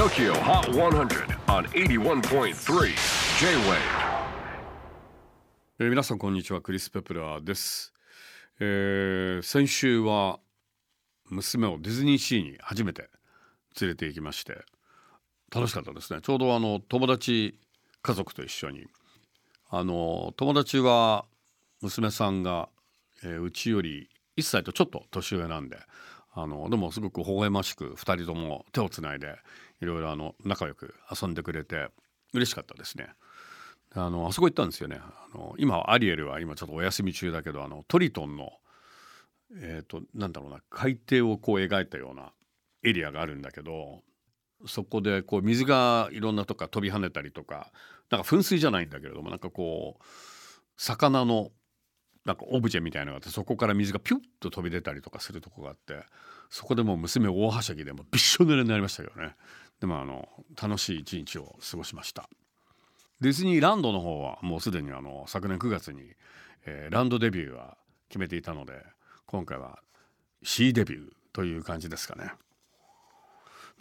TOKYO HOT 100 on 81.3 J-WAVE. えー皆さんこんにちはクリス・ペプラーです、えー先週は娘をディズニーシーに初めて連れて行きまして楽しかったですね。ちょうどあの友達家族と一緒に。あの友達は娘さんが、えーうちより1歳とちょっと年上なんであのでもすごく微笑ましく2人とも手をつないでいろいろあの仲良く遊んでくれて嬉しかったですね。あのあそこ行ったんですよねあの今アリエルは今ちょっとお休み中だけどあのトリトンのえっ、となんだろうな海底をこう描いたようなエリアがあるんだけどそこでこう水がいろんなとこから飛び跳ねたりとかなんか噴水じゃないんだけれどもなんかこう魚のなんかオブジェみたいなのがあってそこから水がピュッと飛び出たりとかするとこがあってそこでもう娘大はしゃぎでもびっしょ濡れになりましたけどねでもあの楽しい一日を過ごしました。ディズニーランドの方はもうすでにあの昨年9月に、えーランドデビューは決めていたので今回は C デビューという感じですかね。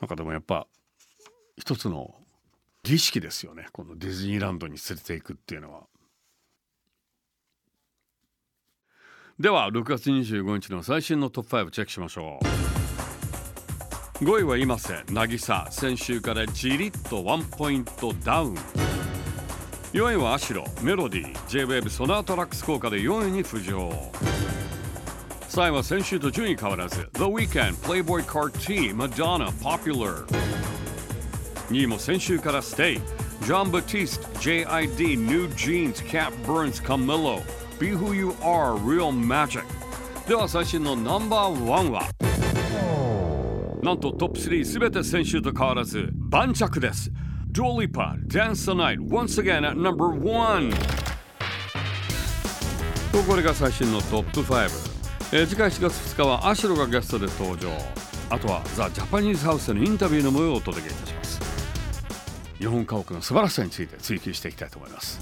なんかでもやっぱ一つの儀式ですよねこのディズニーランドに連れていくっていうのは。では6月25日の最新のトップ5チェックしましょう。5位は今瀬。渚。先週からじりっとワンポイントダウン。4位はアシロ。メロディー。J-WAVE ソナートラックス効果で4位に浮上。3位は先週と順位変わらず。The Weeknd Playboy Carti Madonna Popular 2位も先週から Stay John Batiste JID New Jeans Cat Burns Camillo Be Who You Are Real Magic. では最新のナンバーワンはなんとトップ3すべて先週と変わらず盤石です。Dua Lipa Dance the Night once again at number one とこれが最新のトップ5、えー次回4月2日はアシロがゲストで登場。あとはザ・ジャパニーズハウスのインタビューの模様をお届けいたします。日本家屋の素晴らしさについて追求していきたいと思います。